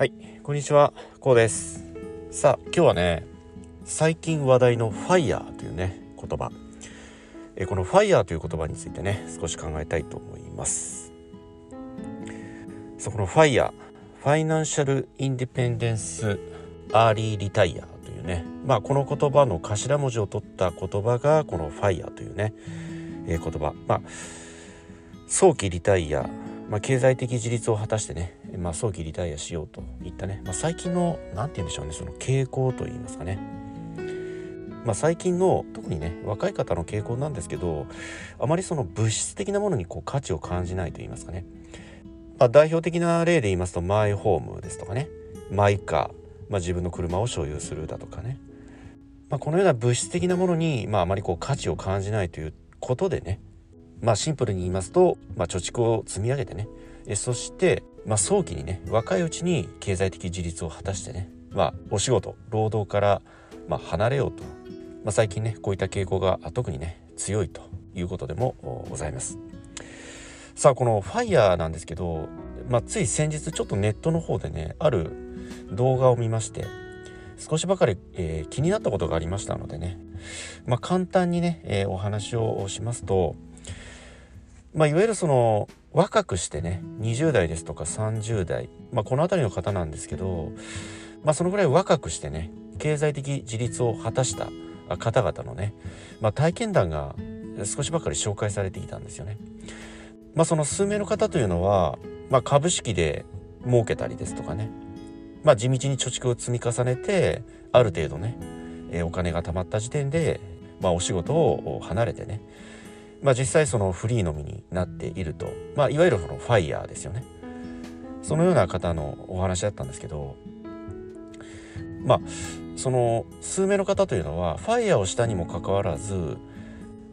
はい、こんにちは、こうです。さあ、今日はね、最近話題の FIRE というね、言葉。えこの FIRE という言葉についてね、少し考えたいと思います。さあ、この FIRE、ファイナンシャルインディペンデンスアーリーリタイアというね、まあこの言葉の頭文字を取った言葉がこの FIRE というね、え言葉。まあ早期リタイア、まあ、経済的自立を果たしてね、まあ、早期リタイアしようといったね、まあ、最近の何て言うんでしょうねその傾向といいますかね、まあ、最近の特にね若い方の傾向なんですけどあまりその物質的なものにこう価値を感じないと言いますかね、まあ、代表的な例で言いますとマイホームですとかね。マイカー、まあ、自分の車を所有するだとかね、まあ、このような物質的なものに、まあ、あまりこう価値を感じないということでね。まあシンプルに言いますと、まあ、貯蓄を積み上げてね。えそして、まあ、早期にね若いうちに経済的自立を果たしてね、まあ、お仕事労働から、まあ、離れようと、まあ、最近ねこういった傾向が特にね強いということでもございます。さあこの FIRE なんですけど、まあ、つい先日ちょっとネットの方でねある動画を見まして少しばかり、えー気になったことがありましたのでね、まあ、簡単にね、えーお話をしますと、まあ、いわゆるその若くしてね20代ですとか30代、まあ、この辺りの方なんですけど、まあ、そのぐらい若くしてね経済的自立を果たした方々のね、まあ、体験談が少しばかり紹介されていたんですよね。まあ、その数名の方というのは、まあ、株式で儲けたりですとかね、まあ、地道に貯蓄を積み重ねてある程度ね、お金が貯まった時点で、まあ、お仕事を離れてねまあ、実際そのフリーのみになっていると、まあ、いわゆるそのファイヤーですよねそのような方のお話だったんですけどまあその数名の方というのはファイヤーをしたにもかかわらず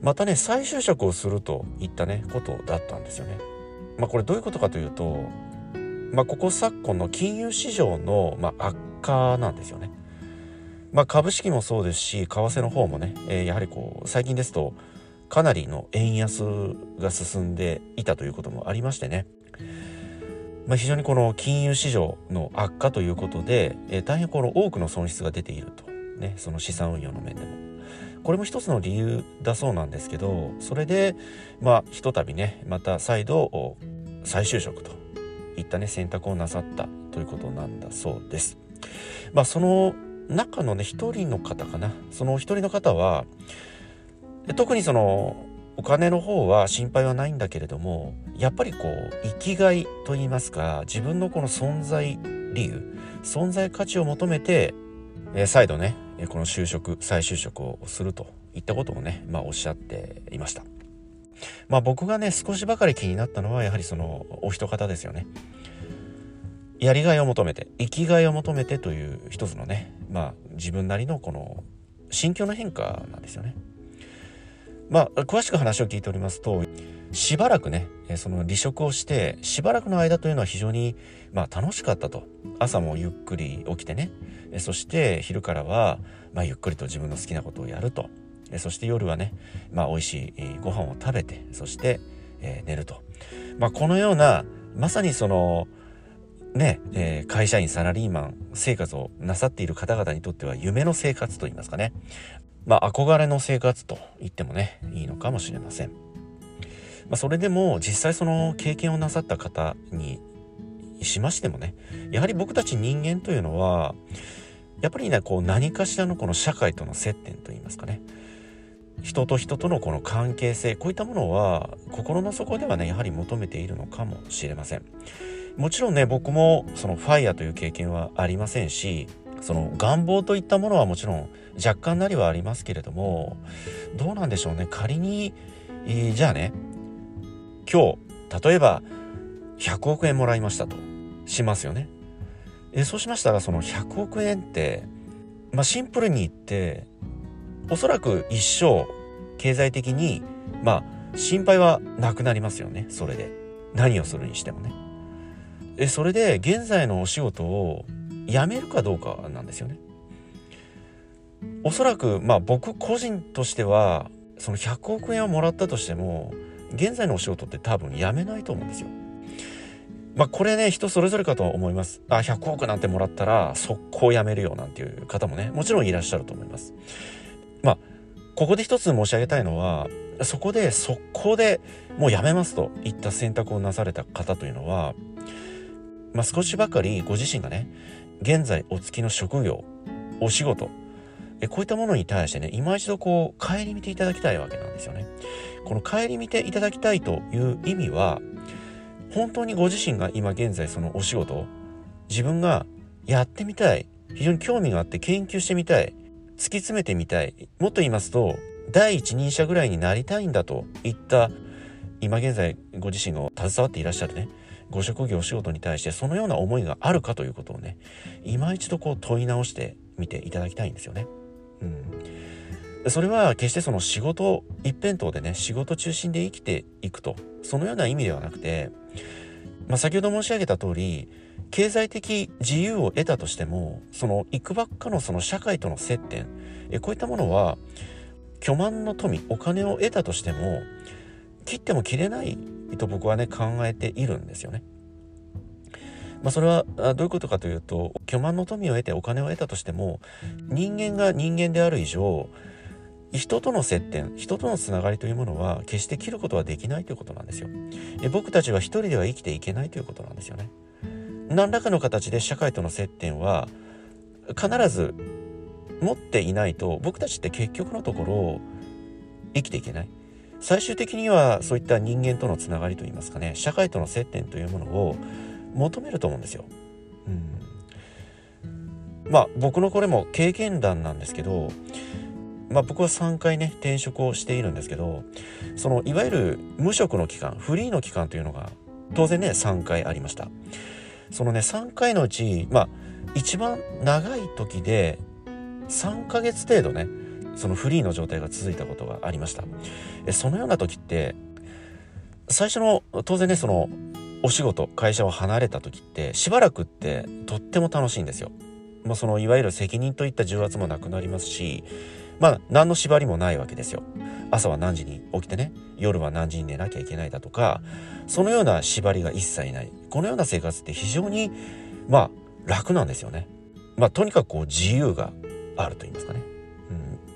またね再就職をするといったねことだったんですよね。まあ、これどういうことかというと、まあ、ここ昨今の金融市場の、まあ、悪化なんですよね。まあ、株式もそうですし為替の方もね、えーやはりこう最近ですとかなりの円安が進んでいたということもありましてね、まあ、非常にこの金融市場の悪化ということで、えー大変この多くの損失が出ていると、ね、その資産運用の面でも。これも一つの理由だそうなんですけどそれでまあひとたびねまた再度再就職といったね選択をなさったということなんだそうです。まあその中のね一人の方かなその一人の方はで特にそのお金の方は心配はないんだけれどもやっぱりこう生きがいといいますか自分のこの存在理由存在価値を求めて、えー再度ねこの就職再就職をするといったことをね、まあ、おっしゃっていました。まあ僕がね少しばかり気になったのはやはりそのお一方ですよね。やりがいを求めて生きがいを求めてという一つのねまあ自分なりのこの心境の変化なんですよね。まあ詳しく話を聞いておりますとしばらくねその離職をしてしばらくの間というのは非常にまあ楽しかったと。朝もゆっくり起きてね。そして昼からはまあゆっくりと自分の好きなことをやると。そして夜はねまあ美味しいご飯を食べてそしてえー寝ると。まあこのようなまさにそのね、えー会社員サラリーマン生活をなさっている方々にとっては夢の生活といいますかね。まあ憧れの生活と言ってもねいいのかもしれません。まあ、それでも実際その経験をなさった方にしましてもねやはり僕たち人間というのはやっぱりねこう何かしらのこの社会との接点といいますかね。人と人とのこの関係性こういったものは心の底ではねやはり求めているのかもしれません。もちろんね僕もそのファイヤーという経験はありませんしその願望といったものはもちろん若干なりはありますけれどもどうなんでしょうね仮に、えーじゃあね今日例えば100億円もらいましたとしますよね。えそうしましたらその100億円って、まあ、シンプルに言っておそらく一生経済的にまあ心配はなくなりますよねそれで何をするにしてもね。えそれで現在のお仕事を辞めるかどうかなんですよね。おそらくまあ僕個人としてはその100億円をもらったとしても現在のお仕事って多分辞めないと思うんですよ。まあこれね人それぞれかと思いますあ100億なんてもらったら速攻やめるよなんていう方もねもちろんいらっしゃると思いますまあここで一つ申し上げたいのはそこで速攻でもうやめますといった選択をなされた方というのは、まあ、少しばかりご自身がね現在お付きの職業お仕事えこういったものに対してね今一度こう顧みていただきたいわけなんですよね。この顧みていただきたいという意味は本当にご自身が今現在そのお仕事自分がやってみたい非常に興味があって研究してみたい突き詰めてみたいもっと言いますと第一人者ぐらいになりたいんだといった今現在ご自身が携わっていらっしゃるねご職業お仕事に対してそのような思いがあるかということをね今一度こう問い直してみていただきたいんですよね。うん、それは決してその仕事一辺倒でね仕事中心で生きていくとそのような意味ではなくて、まあ、先ほど申し上げた通り経済的自由を得たとしてもそのいくばっかのその社会との接点えこういったものは巨万の富お金を得たとしても切っても切れないと僕はね考えているんですよね。まあ、それはどういうことかというと巨万の富を得てお金を得たとしても人間が人間である以上人との接点人とのつながりというものは決して切ることはできないということなんですよ。え僕たちは一人では生きていけないということなんですよね。何らかの形で社会との接点は必ず持っていないと僕たちって結局のところ生きていけない最終的にはそういった人間とのつながりといいますかね社会との接点というものを求めると思うんですよ。うん、まあ僕のこれも経験談なんですけど、まあ、僕は3回ね転職をしているんですけどそのいわゆる無職の期間フリーの期間というのが当然ね3回ありました。そのね3回のうちまあ一番長い時で3ヶ月程度ねそのフリーの状態が続いたことがありましたそのような時って最初の当然ねそのお仕事会社を離れた時ってしばらくってとっても楽しいんですよ。まあ、そのいわゆる責任といった重圧もなくなりますしまあ何の縛りもないわけですよ。朝は何時に起きてね夜は何時に寝なきゃいけないだとかそのような縛りが一切ないこのような生活って非常にまあ楽なんですよね。まあとにかくこう自由があると言いますかね、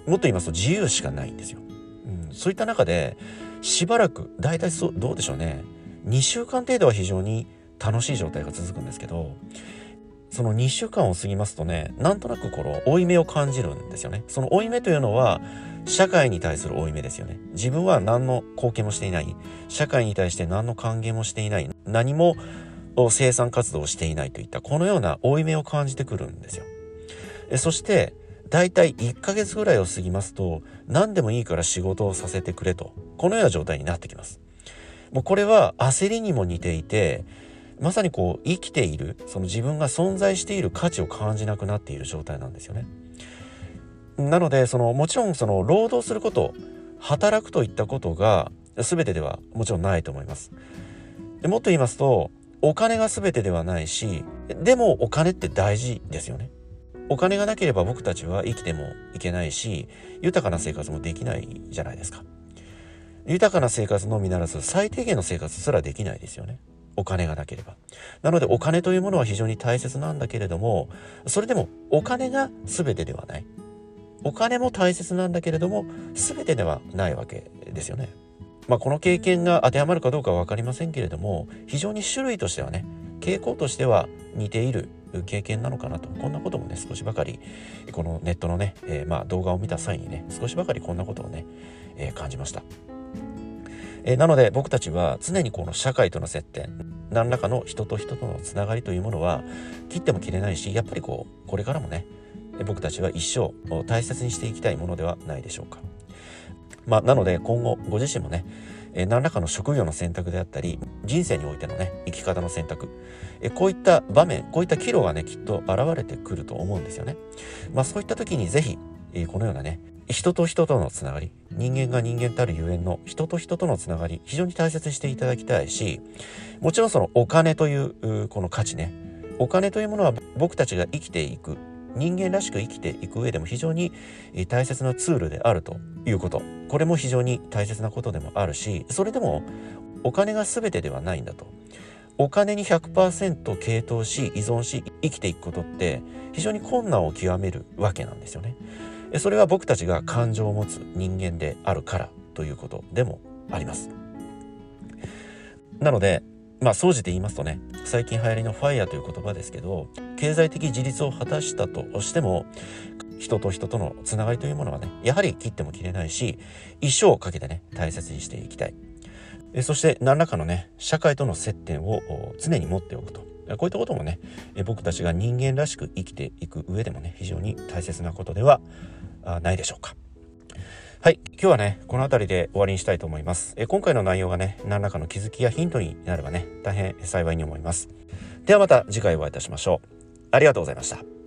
もっと言いますと自由しかないんですよ、うん、そういった中でしばらく大体そうどうでしょうね。2週間程度は非常に楽しい状態が続くんですけどその2週間を過ぎますとねなんとなくこの負い目を感じるんですよね。その負い目というのは社会に対する負い目ですよね。自分は何の貢献もしていない。社会に対して何の還元もしていない。何も生産活動をしていないといったこのような負い目を感じてくるんですよ。そして大体1ヶ月ぐらいを過ぎますと何でもいいから仕事をさせてくれとこのような状態になってきます。もうこれは焦りにも似ていてまさにこう生きているその自分が存在している価値を感じなくなっている状態なんですよね。なのでそのもちろんその労働すること働くといったことが全てではもちろんないと思います。でもっと言いますとお金が全てではないしでもお金って大事ですよね。お金がなければ僕たちは生きてもいけないし豊かな生活もできないじゃないですか。豊かな生活のみならず最低限の生活すらできないですよね。お金がなければ。なのでお金というものは非常に大切なんだけれどもそれでもお金が全てではない。お金も大切なんだけれども全てではないわけですよね。まあ、この経験が当てはまるかどうかは分かりませんけれども非常に種類としてはね傾向としては似ている経験なのかなとこんなこともね少しばかりこのネットのね、えー、まあ動画を見た際にね少しばかりこんなことをね、えー、感じました。えー、なので僕たちは常にこの社会との接点何らかの人と人とのつながりというものは切っても切れないしやっぱりこうこれからもね僕たちは一生大切にしていきたいものではないでしょうか。まあ、なので今後ご自身もねえ何らかの職業の選択であったり人生においてのね生き方の選択えこういった場面こういった岐路がねきっと現れてくると思うんですよね。まあ、そういった時に是非、えこのようなね人と人とのつながり人間が人間たるゆえんの人と人とのつながり非常に大切にしていただきたいしもちろんそのお金というこの価値ねお金というものは僕たちが生きていく人間らしく生きていく上でも非常に大切なツールであるということこれも非常に大切なことでもあるしそれでもお金が全てではないんだとお金に100%傾倒し依存し生きていくことって非常に困難を極めるわけなんですよね。それは僕たちが感情を持つ人間であるからということでもあります。なのでまあ総じて言いますとね最近流行りの FIRE という言葉ですけど経済的自立を果たしたとしても人と人とのつながりというものはねやはり切っても切れないし一生をかけてね大切にしていきたい。そして何らかのね社会との接点を常に持っておくと。こういったこともね僕たちが人間らしく生きていく上でもね非常に大切なことではないでしょうか。はい。今日はねこの辺りで終わりにしたいと思います。今回の内容がね何らかの気づきやヒントになればね大変幸いに思います。ではまた次回お会いいたしましょう。ありがとうございました。